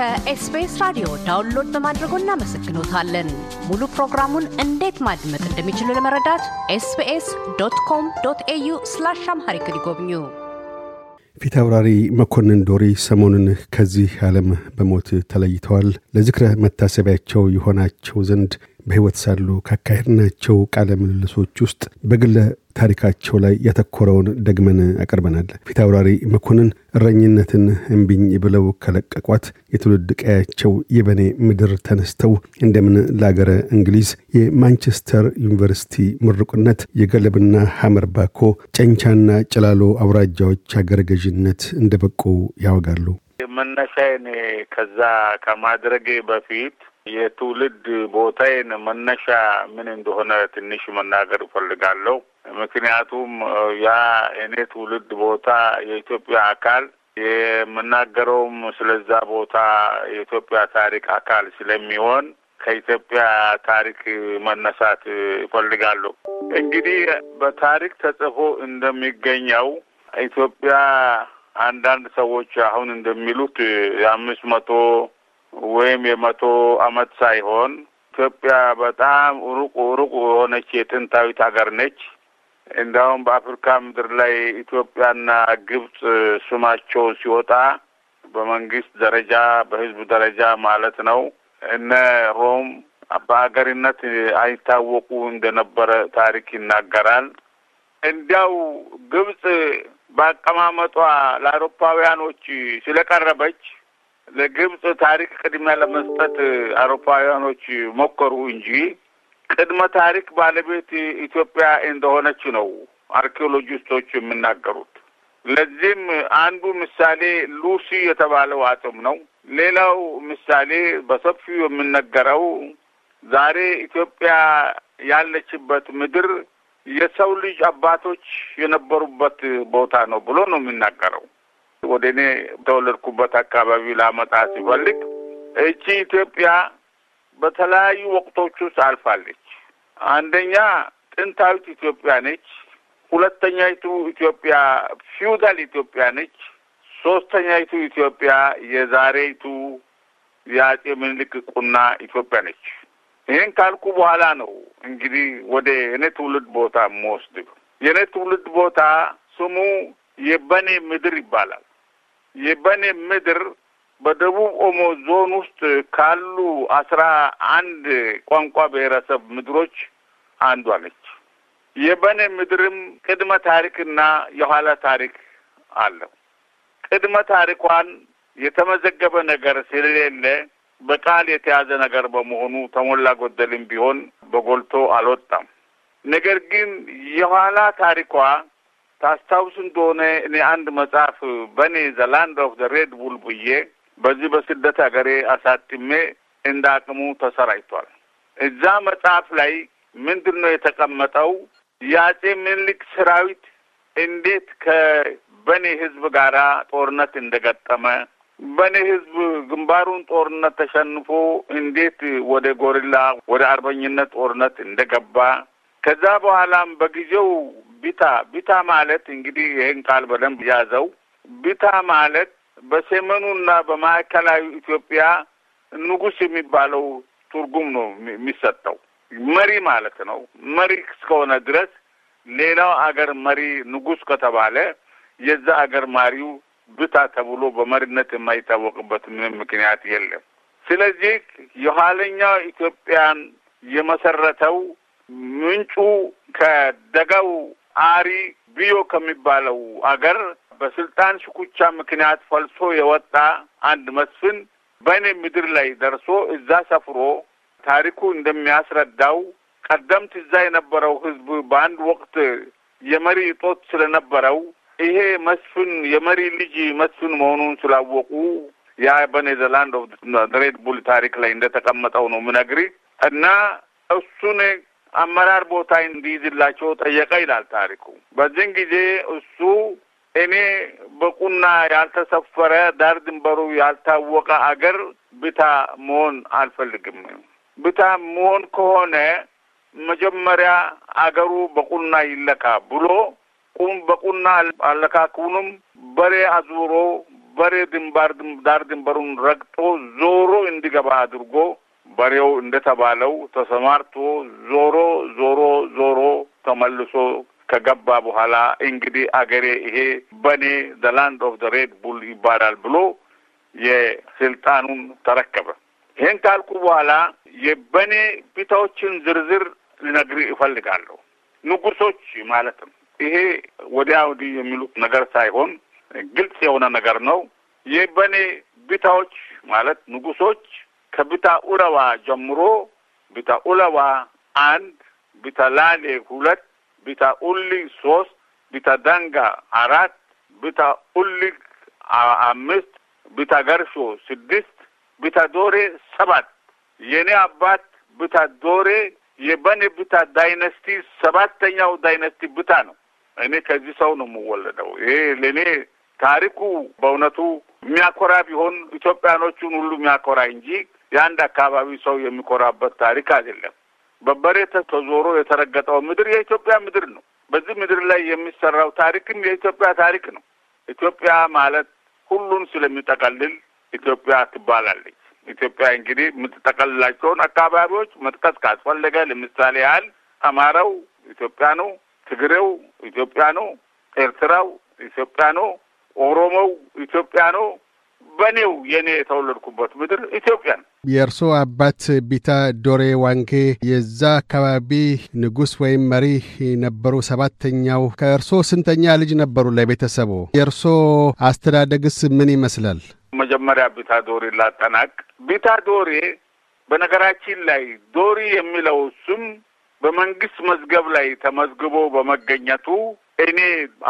ከ SBS ራዲዮ download በማድረጎ እናመሰግኖታለን። ሙሉ ፕሮግራሙን እንዴት ማድመጥ እንደሚችሉ ለመረዳት SBS dot com dot au slash Amharic ይጎብኙ። ፊት አውራሪ መኮንን ዶሪ ሰሞኑን ከዚህ ዓለም በሞት ተለይተዋል። ለዝክረ መታሰቢያቸው የሆናቸው ዘንድ በሕይወት ሳሉ ካካሄድናቸው ቃለ ምልልሶች ውስጥ በግለ ታሪካቸው ላይ ያተኮረውን ደግመን አቅርበናል። ፊት አውራሪ መኮንን እረኝነትን እምቢኝ ብለው ከለቀቋት የትውልድ ቀያቸው የበኔ ምድር ተነስተው እንደምን ለአገረ እንግሊዝ የማንቸስተር ዩኒቨርሲቲ ምሩቅነት የገለብና ሐመር ባኮ ጨንቻና ጭላሎ አውራጃዎች አገረ ገዥነት እንደበቁ ያወጋሉ። መነሻዬን ከዛ ከማድረጌ በፊት የትውልድ ቦታዬን መነሻ ምን እንደሆነ ትንሽ መናገር እፈልጋለሁ። ምክንያቱም ያ የእኔ ትውልድ ቦታ የኢትዮጵያ አካል የምናገረውም ስለዛ ቦታ የኢትዮጵያ ታሪክ አካል ስለሚሆን ከኢትዮጵያ ታሪክ መነሳት እፈልጋለሁ። እንግዲህ በታሪክ ተጽፎ እንደሚገኘው ኢትዮጵያ አንዳንድ ሰዎች አሁን እንደሚሉት የአምስት መቶ ወይም የመቶ ዓመት ሳይሆን ኢትዮጵያ በጣም ሩቅ ሩቅ የሆነች የጥንታዊት ሀገር ነች። እንዲያውም በአፍሪካ ምድር ላይ ኢትዮጵያና ግብጽ ስማቸው ሲወጣ በመንግስት ደረጃ በሕዝብ ደረጃ ማለት ነው እነ ሮም በሀገርነት አይታወቁ እንደነበረ ታሪክ ይናገራል። እንዲያው ግብጽ በአቀማመጧ ለአውሮፓውያኖች ስለቀረበች ለግብጽ ታሪክ ቅድሚያ ለመስጠት አውሮፓውያኖች ሞከሩ እንጂ ቅድመ ታሪክ ባለቤት ኢትዮጵያ እንደሆነች ነው አርኪኦሎጂስቶች የሚናገሩት። ለዚህም አንዱ ምሳሌ ሉሲ የተባለው አጽም ነው። ሌላው ምሳሌ በሰፊው የሚነገረው ዛሬ ኢትዮጵያ ያለችበት ምድር የሰው ልጅ አባቶች የነበሩበት ቦታ ነው ብሎ ነው የሚናገረው። ወደ እኔ ተወለድኩበት አካባቢ ላመጣ ሲፈልግ እቺ ኢትዮጵያ በተለያዩ ወቅቶች ውስጥ አልፋለች። አንደኛ ጥንታዊት ኢትዮጵያ ነች። ሁለተኛይቱ ኢትዮጵያ ፊውዳል ኢትዮጵያ ነች። ሶስተኛይቱ ኢትዮጵያ የዛሬይቱ የአጼ ምኒልክ ቁና ኢትዮጵያ ነች። ይህን ካልኩ በኋላ ነው እንግዲህ ወደ እኔ ትውልድ ቦታ የምወስድ። የእኔ ትውልድ ቦታ ስሙ የበኔ ምድር ይባላል። የበኔ ምድር በደቡብ ኦሞ ዞን ውስጥ ካሉ አስራ አንድ ቋንቋ ብሔረሰብ ምድሮች አንዷ ነች። የበኔ ምድርም ቅድመ ታሪክና የኋላ ታሪክ አለው። ቅድመ ታሪኳን የተመዘገበ ነገር ስለሌለ በቃል የተያዘ ነገር በመሆኑ ተሞላ ጎደልም ቢሆን በጎልቶ አልወጣም። ነገር ግን የኋላ ታሪኳ ታስታውስ እንደሆነ እኔ አንድ መጽሐፍ በኔ the Land of the Red Bull ብዬ በዚህ በስደት ሀገሬ አሳትሜ እንደ አቅሙ ተሰራጭቷል። እዛ መጽሐፍ ላይ ምንድን ነው የተቀመጠው? የአጼ ምኒልክ ሰራዊት እንዴት ከበኔ ህዝብ ጋራ ጦርነት እንደገጠመ፣ በኔ ህዝብ ግንባሩን ጦርነት ተሸንፎ እንዴት ወደ ጎሪላ ወደ አርበኝነት ጦርነት እንደገባ ከዛ በኋላም በጊዜው ቢታ ቢታ ማለት እንግዲህ ይህን ቃል በደንብ ያዘው። ቢታ ማለት በሰሜኑና በማዕከላዊ ኢትዮጵያ ንጉሥ የሚባለው ትርጉም ነው የሚሰጠው። መሪ ማለት ነው። መሪ እስከሆነ ድረስ ሌላው አገር መሪ ንጉሥ ከተባለ የዛ አገር ማሪው ብታ ተብሎ በመሪነት የማይታወቅበት ምንም ምክንያት የለም። ስለዚህ የኋለኛው ኢትዮጵያን የመሰረተው ምንጩ ከደጋው አሪ ቢዮ ከሚባለው አገር በስልጣን ሽኩቻ ምክንያት ፈልሶ የወጣ አንድ መስፍን በእኔ ምድር ላይ ደርሶ እዛ ሰፍሮ ታሪኩ እንደሚያስረዳው ቀደምት እዛ የነበረው ሕዝብ በአንድ ወቅት የመሪ እጦት ስለነበረው ይሄ መስፍን የመሪ ልጅ መስፍን መሆኑን ስላወቁ ያ በበኔ the Land of Red Bull ታሪክ ላይ እንደተቀመጠው ነው ምነግሪ እና እሱን አመራር ቦታ እንዲይዝላቸው ጠየቀ ይላል ታሪኩ። በዚህን ጊዜ እሱ እኔ በቁና ያልተሰፈረ ዳር ድንበሩ ያልታወቀ አገር ብታ መሆን አልፈልግም። ብታ መሆን ከሆነ መጀመሪያ አገሩ በቁና ይለካ ብሎ ቁም በቁና አለካኩንም በሬ አዙሮ በሬ ድንባር ዳር ድንበሩን ረግጦ ዞሮ እንዲገባ አድርጎ በሬው እንደተባለው ተሰማርቶ ዞሮ ዞሮ ዞሮ ተመልሶ ከገባ በኋላ እንግዲህ አገሬ ይሄ በኔ Land of Red Bull ይባላል ብሎ የስልጣኑን ተረከበ። ይህን ካልኩ በኋላ የበኔ ቢታዎችን ዝርዝር ልነግር ይፈልጋለሁ። ንጉሶች ማለት ነው። ይሄ ወዲያ ወዲህ የሚሉት ነገር ሳይሆን ግልጽ የሆነ ነገር ነው። የበኔ ቢታዎች ማለት ንጉሶች ከቢታ ኡለዋ ጀምሮ ቢታ ኡለዋ አንድ፣ ቢታ ላሌ ሁለት፣ ቢታ ኡሊ ሶስት፣ ቢታ ዳንጋ አራት፣ ቢታ ኡሊ አምስት፣ ቢታ ገርሾ ስድስት፣ ቢታ ዶሬ ሰባት። የኔ አባት ቢታ ዶሬ የበኔ ቢታ dynasty ሰባተኛው dynasty ቢታ ነው። እኔ ከዚህ ሰው ነው የምወለደው። ይሄ ለእኔ ታሪኩ በእውነቱ የሚያኮራ ቢሆን ኢትዮጵያኖቹን ሁሉ የሚያኮራ እንጂ የአንድ አካባቢ ሰው የሚኮራበት ታሪክ አይደለም። በበሬ ተዞሮ የተረገጠው ምድር የኢትዮጵያ ምድር ነው። በዚህ ምድር ላይ የሚሰራው ታሪክም የኢትዮጵያ ታሪክ ነው። ኢትዮጵያ ማለት ሁሉን ስለሚጠቀልል ኢትዮጵያ ትባላለች። ኢትዮጵያ እንግዲህ የምትጠቀልላቸውን አካባቢዎች መጥቀስ ካስፈለገ ለምሳሌ ያህል አማራው ኢትዮጵያ ነው፣ ትግሬው ኢትዮጵያ ነው፣ ኤርትራው ኢትዮጵያ ነው፣ ኦሮሞው ኢትዮጵያ ነው። በኔው የኔ የተወለድኩበት ምድር ኢትዮጵያ ነው። የእርሶ አባት ቢታ ዶሬ ዋንጌ የዛ አካባቢ ንጉሥ ወይም መሪ ነበሩ። ሰባተኛው ከእርሶ ስንተኛ ልጅ ነበሩ ለቤተሰቡ? የእርሶ አስተዳደግስ ምን ይመስላል? መጀመሪያ ቢታ ዶሬ ላጠናቅ። ቢታ ዶሬ በነገራችን ላይ ዶሪ የሚለው ስም በመንግስት መዝገብ ላይ ተመዝግቦ በመገኘቱ እኔ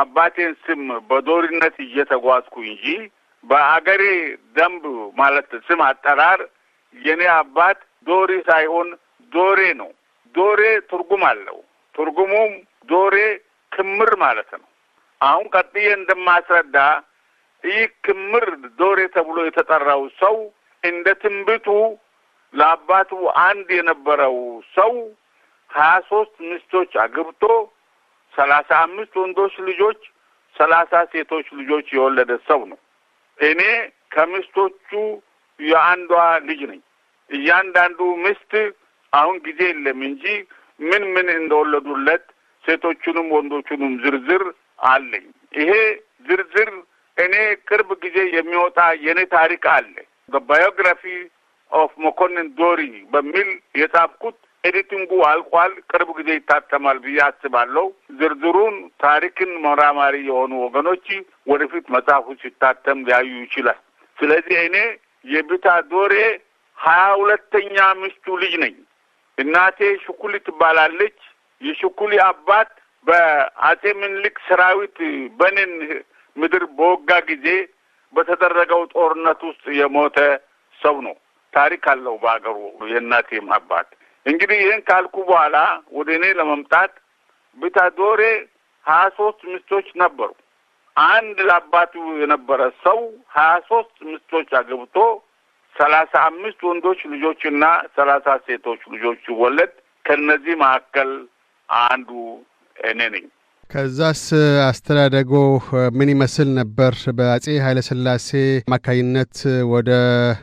አባቴን ስም በዶሪነት እየተጓዝኩ እንጂ በአገሬ ደንብ ማለት ስም አጠራር የኔ አባት ዶሪ ሳይሆን ዶሬ ነው። ዶሬ ትርጉም አለው። ትርጉሙም ዶሬ ክምር ማለት ነው። አሁን ቀጥዬ እንደማስረዳ ይህ ክምር ዶሬ ተብሎ የተጠራው ሰው እንደ ትንቢቱ ለአባቱ አንድ የነበረው ሰው ሀያ ሶስት ሚስቶች አግብቶ ሰላሳ አምስት ወንዶች ልጆች፣ ሰላሳ ሴቶች ልጆች የወለደ ሰው ነው። እኔ ከሚስቶቹ የአንዷ ልጅ ነኝ። እያንዳንዱ ሚስት አሁን ጊዜ የለም እንጂ ምን ምን እንደወለዱለት ሴቶቹንም ወንዶቹንም ዝርዝር አለኝ። ይሄ ዝርዝር እኔ ቅርብ ጊዜ የሚወጣ የኔ ታሪክ አለ Biography of መኮንን ዶሪ በሚል የጻፍኩት editing ኡ አልቋል። ቅርብ ጊዜ ይታተማል ብዬ አስባለሁ። ዝርዝሩን ታሪክ ተመራማሪ የሆኑ ወገኖች ወደፊት መጽሐፉ ሲታተም ሊያዩ ይችላል። ስለዚህ እኔ የቢታ ዶሬ ሀያ ሁለተኛ ሚስቱ ልጅ ነኝ። እናቴ ሽኩሊ ትባላለች። የሽኩሊ አባት በአጼ ምኒልክ ሰራዊት በኔን ምድር በወጋ ጊዜ በተደረገው ጦርነት ውስጥ የሞተ ሰው ነው። ታሪክ አለው በሀገሩ የእናቴም አባት። እንግዲህ ይህን ካልኩ በኋላ ወደ እኔ ለመምጣት ቢታዶሬ ሀያ ሶስት ሚስቶች ነበሩ። አንድ ለአባቱ የነበረ ሰው ሀያ ሶስት ሚስቶች አገብቶ ሰላሳ አምስት ወንዶች ልጆችና ሰላሳ ሴቶች ልጆች ሲወለድ ከእነዚህ መካከል አንዱ እኔ ነኝ። ከዛስ አስተዳደጎ ምን ይመስል ነበር? በአጼ ኃይለሥላሴ አማካይነት ወደ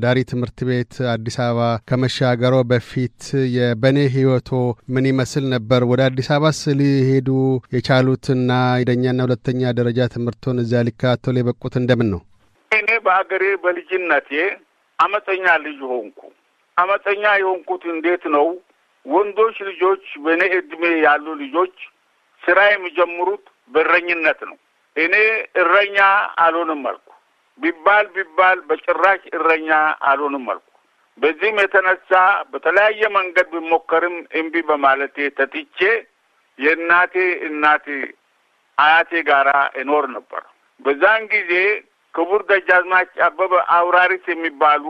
ዳሪ ትምህርት ቤት አዲስ አበባ ከመሻገሮ በፊት የበኔ ህይወቶ ምን ይመስል ነበር? ወደ አዲስ አበባስ ሊሄዱ የቻሉትና አንደኛና ሁለተኛ ደረጃ ትምህርቶን እዚያ ሊከታተሉ የበቁት እንደምን ነው? እኔ በሀገሬ በልጅነቴ አመፀኛ ልጅ ሆንኩ። አመፀኛ የሆንኩት እንዴት ነው? ወንዶች ልጆች በእኔ እድሜ ያሉ ልጆች ስራ የሚጀምሩት በእረኝነት ነው። እኔ እረኛ አልሆንም አልኩ። ቢባል ቢባል በጭራሽ እረኛ አልሆንም አልኩ። በዚህም የተነሳ በተለያየ መንገድ ቢሞከርም እምቢ በማለቴ ተጥቼ የእናቴ እናቴ አያቴ ጋራ እኖር ነበር። በዛን ጊዜ ክቡር ደጃዝማች አበበ አውራሪስ የሚባሉ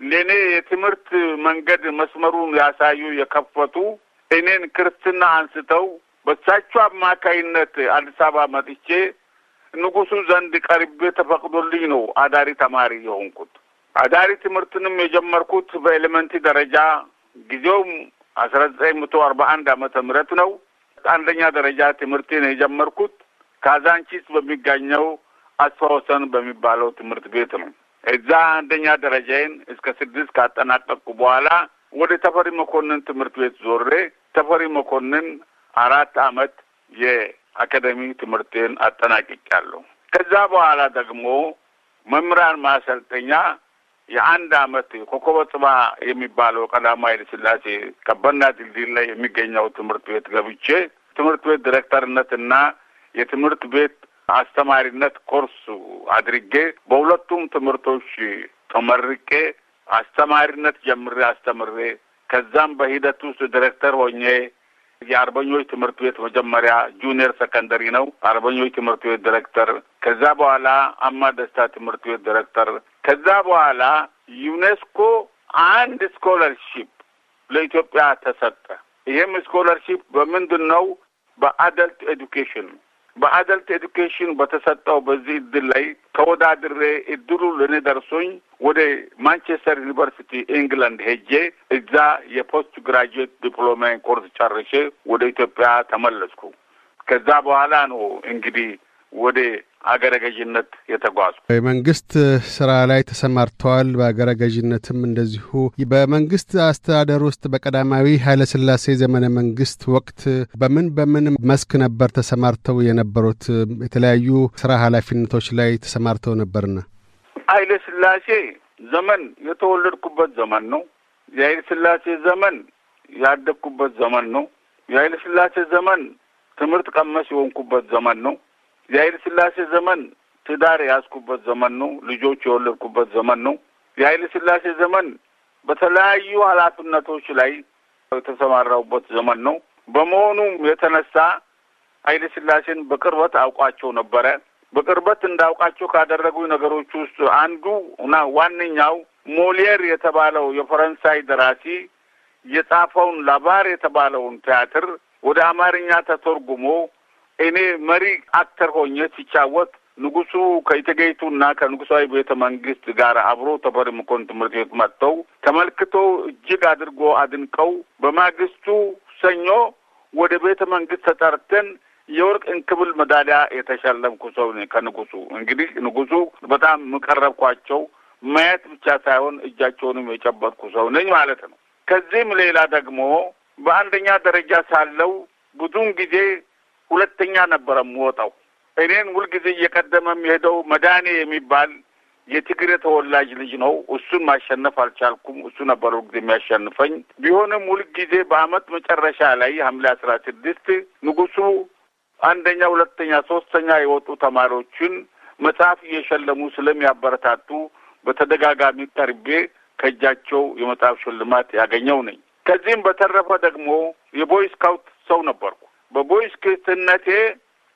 ለእኔ የትምህርት መንገድ መስመሩን ያሳዩ የከፈቱ እኔን ክርስትና አንስተው በሳቸው አማካይነት አዲስ አበባ መጥቼ ንጉሱ ዘንድ ቀርቤ ተፈቅዶልኝ ነው አዳሪ ተማሪ የሆንኩት። አዳሪ ትምህርትንም የጀመርኩት በኤሌመንቲ ደረጃ ጊዜውም አስራ ዘጠኝ መቶ አርባ አንድ ዓመተ ምህረት ነው። አንደኛ ደረጃ ትምህርቴን የጀመርኩት ካዛንቺስ በሚገኘው አስፋ ወሰን በሚባለው ትምህርት ቤት ነው። እዛ አንደኛ ደረጃዬን እስከ ስድስት ካጠናቀቅኩ በኋላ ወደ ተፈሪ መኮንን ትምህርት ቤት ዞሬ ተፈሪ መኮንን አራት አመት የአካደሚ ትምህርቴን አጠናቅቄያለሁ። ከዛ በኋላ ደግሞ መምህራን ማሰልጠኛ የአንድ አመት ኮከበ ጽባ የሚባለው ቀዳማዊ ኃይለ ሥላሴ ቀበና ድልድይ ላይ የሚገኘው ትምህርት ቤት ገብቼ ትምህርት ቤት ዲሬክተርነትና የትምህርት ቤት አስተማሪነት ኮርስ አድርጌ በሁለቱም ትምህርቶች ተመርቄ አስተማሪነት ጀምሬ አስተምሬ ከዛም በሂደት ውስጥ ዲሬክተር ሆኜ የአርበኞች ትምህርት ቤት መጀመሪያ junior secondary ነው። አርበኞች ትምህርት ቤት ዲሬክተር፣ ከዛ በኋላ አማ ደስታ ትምህርት ቤት ዲሬክተር፣ ከዛ በኋላ ዩኔስኮ አንድ scholarship ለኢትዮጵያ ተሰጠ። ይህም scholarship በምንድን ነው? በ adult education በ adult education በተሰጠው በዚህ እድል ላይ ተወዳድሬ እድሉ ለእኔ ደርሶኝ ወደ ማንቸስተር ዩኒቨርሲቲ ኢንግላንድ ሄጄ እዛ የ post graduate diploma ን ኮርስ ጨርሼ ወደ ኢትዮጵያ ተመለስኩ። ከዛ በኋላ ነው እንግዲህ ወደ አገረ ገዥነት የተጓዙ። የመንግስት ስራ ላይ ተሰማርተዋል። በአገረ ገዥነትም እንደዚሁ በመንግስት አስተዳደር ውስጥ በቀዳማዊ ኃይለሥላሴ ዘመነ መንግስት ወቅት በምን በምን መስክ ነበር ተሰማርተው የነበሩት? የተለያዩ ስራ ኃላፊነቶች ላይ ተሰማርተው ነበርና ኃይለ ሥላሴ ዘመን የተወለድኩበት ዘመን ነው። የኃይለ ሥላሴ ዘመን ያደግኩበት ዘመን ነው። የኃይለ ሥላሴ ዘመን ትምህርት ቀመስ የሆንኩበት ዘመን ነው። የኃይለ ሥላሴ ዘመን ትዳር የያዝኩበት ዘመን ነው። ልጆች የወለድኩበት ዘመን ነው። የኃይለ ሥላሴ ዘመን በተለያዩ ኃላፊነቶች ላይ የተሰማራሁበት ዘመን ነው። በመሆኑም የተነሳ ኃይለ ሥላሴን በቅርበት አውቃቸው ነበረ። በቅርበት እንዳውቃቸው ካደረጉኝ ነገሮች ውስጥ አንዱ እና ዋነኛው ሞሊየር የተባለው የፈረንሳይ ደራሲ የጻፈውን ላባር የተባለውን ቲያትር ወደ አማርኛ ተተርጉሞ እኔ መሪ አክተር ሆኜ ሲጫወት ንጉሱ ከኢቴጌይቱና ከንጉሳዊ ቤተ መንግስት ጋር አብሮ ተፈሪ መኮንን ትምህርት ቤት መጥተው ተመልክቶ እጅግ አድርጎ አድንቀው በማግስቱ ሰኞ ወደ ቤተ መንግስት ተጠርተን የወርቅ እንክብል ሜዳሊያ የተሸለምኩ ሰው ከንጉሱ። እንግዲህ ንጉሱ በጣም የምቀረብኳቸው ማየት ብቻ ሳይሆን እጃቸውንም የጨበጥኩ ሰው ነኝ ማለት ነው። ከዚህም ሌላ ደግሞ በአንደኛ ደረጃ ሳለው ብዙውን ጊዜ ሁለተኛ ነበረ የምወጣው። እኔን ሁልጊዜ እየቀደመ የሚሄደው መድኃኔ የሚባል የትግሬ ተወላጅ ልጅ ነው። እሱን ማሸነፍ አልቻልኩም። እሱ ነበር ሁልጊዜ የሚያሸንፈኝ። ቢሆንም ሁልጊዜ በአመት መጨረሻ ላይ ሐምሌ አስራ ስድስት ንጉሱ አንደኛ፣ ሁለተኛ፣ ሶስተኛ የወጡ ተማሪዎችን መጽሐፍ እየሸለሙ ስለሚያበረታቱ በተደጋጋሚ ቀርቤ ከእጃቸው የመጽሐፍ ሽልማት ያገኘው ነኝ። ከዚህም በተረፈ ደግሞ የ boy scout ሰው ነበርኩ። በ boy scout ነቴ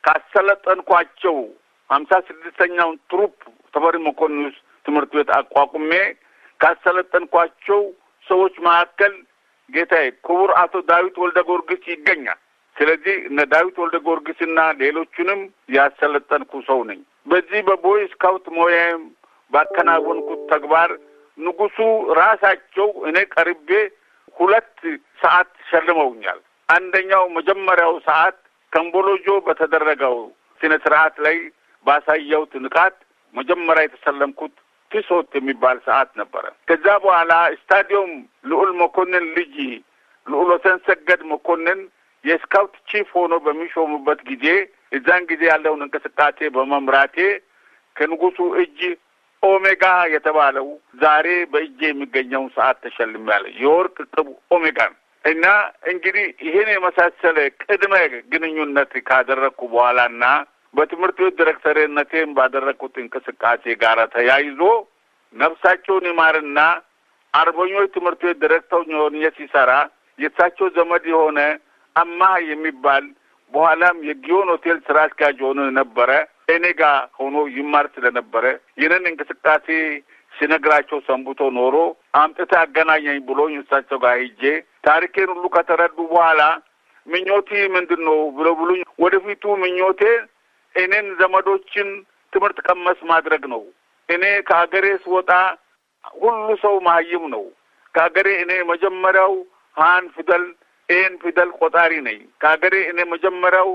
ካሰለጠንኳቸው ሀምሳ ስድስተኛውን troop ተፈሪ ውስጥ ትምህርት ቤት አቋቁሜ ካሰለጠንኳቸው ሰዎች መካከል ጌታዬ ክቡር አቶ ዳዊት ወልደ ጊዮርጊስ ይገኛል። ስለዚህ እነ ዳዊት ወልደ ጊዮርጊስና ሌሎቹንም ያሰለጠንኩ ሰው ነኝ። በዚህ በቦይ ስካውት ሞያም ባከናወንኩት ተግባር ንጉሱ ራሳቸው እኔ ቀርቤ ሁለት ሰዓት ሸልመውኛል። አንደኛው መጀመሪያው ሰዓት ከምቦሎጆ በተደረገው ስነ ስርዓት ላይ ባሳየሁት ንቃት መጀመሪያ የተሰለምኩት ፒሶት የሚባል ሰዓት ነበረ። ከዛ በኋላ ስታዲየም ልዑል መኮንን ልጅ ልዑል ወሰን ሰገድ መኮንን የስካውት ቺፍ ሆኖ በሚሾሙበት ጊዜ እዛን ጊዜ ያለውን እንቅስቃሴ በመምራቴ ከንጉሱ እጅ ኦሜጋ የተባለው ዛሬ በእጄ የሚገኘውን ሰዓት ተሸልሜያለሁ። የወርቅ ቅብ ኦሜጋ ነው እና እንግዲህ ይህን የመሳሰለ ቅድመ ግንኙነት ካደረግኩ በኋላና በትምህርት ቤት ዲሬክተርነቴም ባደረግኩት እንቅስቃሴ ጋር ተያይዞ ነፍሳቸውን ይማርና አርበኞች ትምህርት ቤት ዲሬክተር ሆኜ ሲሰራ የእሳቸው ዘመድ የሆነ አማህ የሚባል በኋላም የጊዮን ሆቴል ስራ አስኪያጅ ሆኖ የነበረ እኔ ጋር ሆኖ ይማር ስለነበረ ይህንን እንቅስቃሴ ሲነግራቸው ሰንብቶ ኖሮ አምጥተ አገናኘኝ ብሎኝ እሳቸው ጋር ሂጄ ታሪኬን ሁሉ ከተረዱ በኋላ ምኞቴ ምንድን ነው ብሎ ብሉኝ ወደፊቱ ምኞቴ እኔን ዘመዶችን ትምህርት ቀመስ ማድረግ ነው። እኔ ከሀገሬ ስወጣ ሁሉ ሰው መሀይም ነው። ከሀገሬ እኔ መጀመሪያው ሀን ፊደል ኤን ፊደል ቆጣሪ ነኝ። ከሀገሬ እኔ መጀመሪያው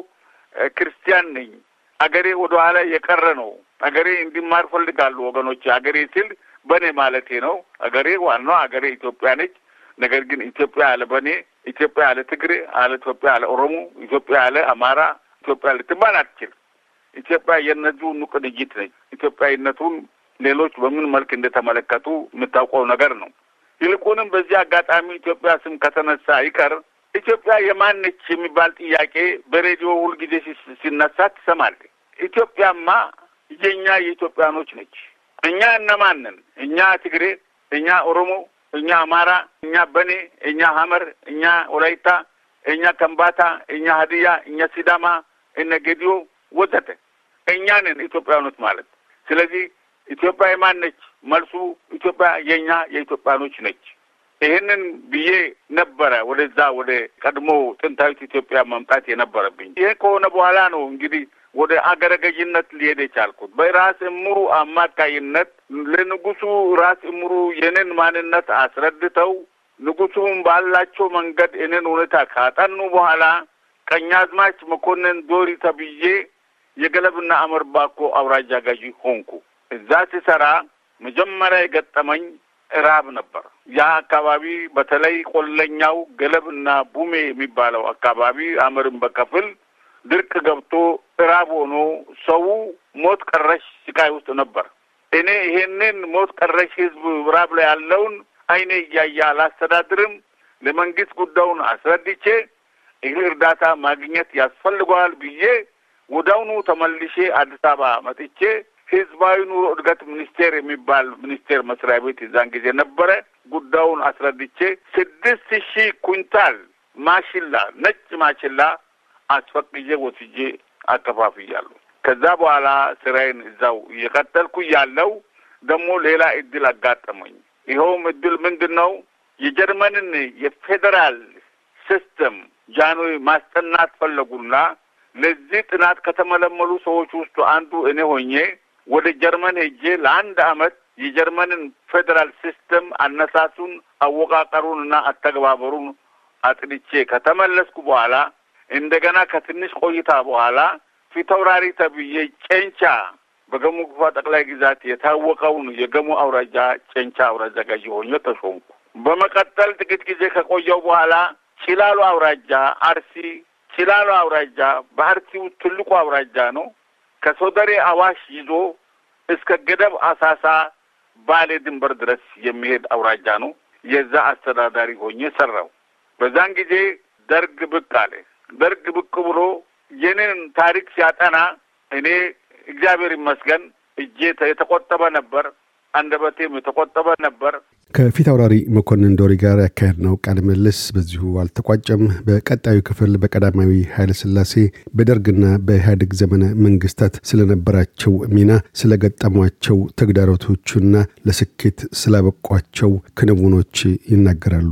ክርስቲያን ነኝ። አገሬ ወደ ኋላ የቀረ ነው አገሬ እንዲማር ፈልጋሉ ወገኖች። አገሬ ሲል በኔ ማለቴ ነው። አገሬ ዋናው አገሬ ኢትዮጵያ ነች። ነገር ግን ኢትዮጵያ ያለ በኔ፣ ኢትዮጵያ ያለ ትግሬ፣ አለ ኢትዮጵያ ያለ ኦሮሞ፣ ኢትዮጵያ ያለ አማራ፣ ኢትዮጵያ ልትባል አትችልም። ኢትዮጵያ የእነዚሁ ቅንጅት ነች። ኢትዮጵያዊነቱን ሌሎች በምን መልክ እንደተመለከቱ የምታውቀው ነገር ነው። ይልቁንም በዚህ አጋጣሚ ኢትዮጵያ ስም ከተነሳ ይቀር ኢትዮጵያ የማን ነች የሚባል ጥያቄ በሬዲዮ ሁልጊዜ ሲነሳ ትሰማለህ። ኢትዮጵያማ የእኛ የኢትዮጵያኖች ነች። እኛ እነማንን? እኛ ትግሬ፣ እኛ ኦሮሞ፣ እኛ አማራ፣ እኛ በኔ፣ እኛ ሀመር፣ እኛ ወላይታ፣ እኛ ከምባታ፣ እኛ ሀዲያ፣ እኛ ሲዳማ፣ እነ ጌዲዮ ወዘተ እኛ ነን ኢትዮጵያኖች ማለት። ስለዚህ ኢትዮጵያ የማን ነች? መልሱ ኢትዮጵያ የእኛ የኢትዮጵያኖች ነች። ይህንን ብዬ ነበረ ወደዛ ወደ ቀድሞ ጥንታዊት ኢትዮጵያ መምጣት የነበረብኝ። ይሄ ከሆነ በኋላ ነው እንግዲህ ወደ አገረ ገዥነት ሊሄድ የቻልኩት። በራስ እምሩ አማካይነት ለንጉሱ ራስ እምሩ የኔን ማንነት አስረድተው ንጉሱም ባላቸው መንገድ እኔን ሁኔታ ካጠኑ በኋላ ቀኛዝማች መኮንን ዶሪ ተብዬ የገለብና አመርባኮ አውራጃ ገዢ ሆንኩ። እዛ ሲሰራ መጀመሪያ የገጠመኝ እራብ ነበር። ያ አካባቢ በተለይ ቆለኛው ገለብና ቡሜ የሚባለው አካባቢ አመርን በከፍል ድርቅ ገብቶ እራብ ሆኖ ሰው ሞት ቀረሽ ስቃይ ውስጥ ነበር። እኔ ይሄንን ሞት ቀረሽ ህዝብ ራብ ላይ ያለውን አይኔ እያየ አላስተዳድርም። ለመንግስት ጉዳዩን አስረድቼ ይህ እርዳታ ማግኘት ያስፈልገዋል ብዬ ወዳውኑ ተመልሼ አዲስ አበባ መጥቼ ህዝባዊ ኑሮ እድገት ሚኒስቴር የሚባል ሚኒስቴር መስሪያ ቤት የዛን ጊዜ ነበረ። ጉዳዩን አስረድቼ ስድስት ሺህ ኩንታል ማሽላ ነጭ ማሽላ አስፈቅጄ ወስጄ አከፋፍያለሁ። ከዛ በኋላ ስራዬን እዛው እየቀጠልኩ ያለው ደግሞ ሌላ እድል አጋጠመኝ። ይኸውም እድል ምንድን ነው? የጀርመንን የፌዴራል system ጃንሆይ ማስጠናት ፈለጉና ለዚህ ጥናት ከተመለመሉ ሰዎች ውስጥ አንዱ እኔ ሆኜ ወደ ጀርመን ሄጄ ለአንድ አመት የጀርመንን ፌዴራል system አነሳሱን፣ አወቃቀሩንና አተገባበሩን አጥንቼ ከተመለስኩ በኋላ እንደገና ከትንሽ ቆይታ በኋላ ፊታውራሪ ተብዬ ጨንቻ በገሙ ጉፋ ጠቅላይ ግዛት የታወቀውን የገሙ አውራጃ ጨንቻ አውራጃ ገዢ ሆኜ ተሾምኩ። በመቀጠል ጥቂት ጊዜ ከቆየው በኋላ ጭላሎ አውራጃ አርሲ ጭላሎ አውራጃ በአርሲ ውስጥ ትልቁ አውራጃ ነው። ከሶደሬ አዋሽ ይዞ እስከ ገደብ አሳሳ ባሌ ድንበር ድረስ የሚሄድ አውራጃ ነው። የዛ አስተዳዳሪ ሆኜ ሰራው። በዛን ጊዜ ደርግ ብቅ አለ። ደርግ ብቅ ብሎ የኔን ታሪክ ሲያጠና እኔ እግዚአብሔር ይመስገን እጄ የተቆጠበ ነበር፣ አንደበቴም የተቆጠበ ነበር። ከፊት አውራሪ መኮንን ዶሪ ጋር ያካሄድነው ቃለ ምልልስ በዚሁ አልተቋጨም። በቀጣዩ ክፍል በቀዳማዊ ኃይለ ሥላሴ በደርግና በኢህአዴግ ዘመነ መንግስታት ስለነበራቸው ሚና፣ ስለገጠሟቸው ተግዳሮቶቹና ለስኬት ስላበቋቸው ክንውኖች ይናገራሉ።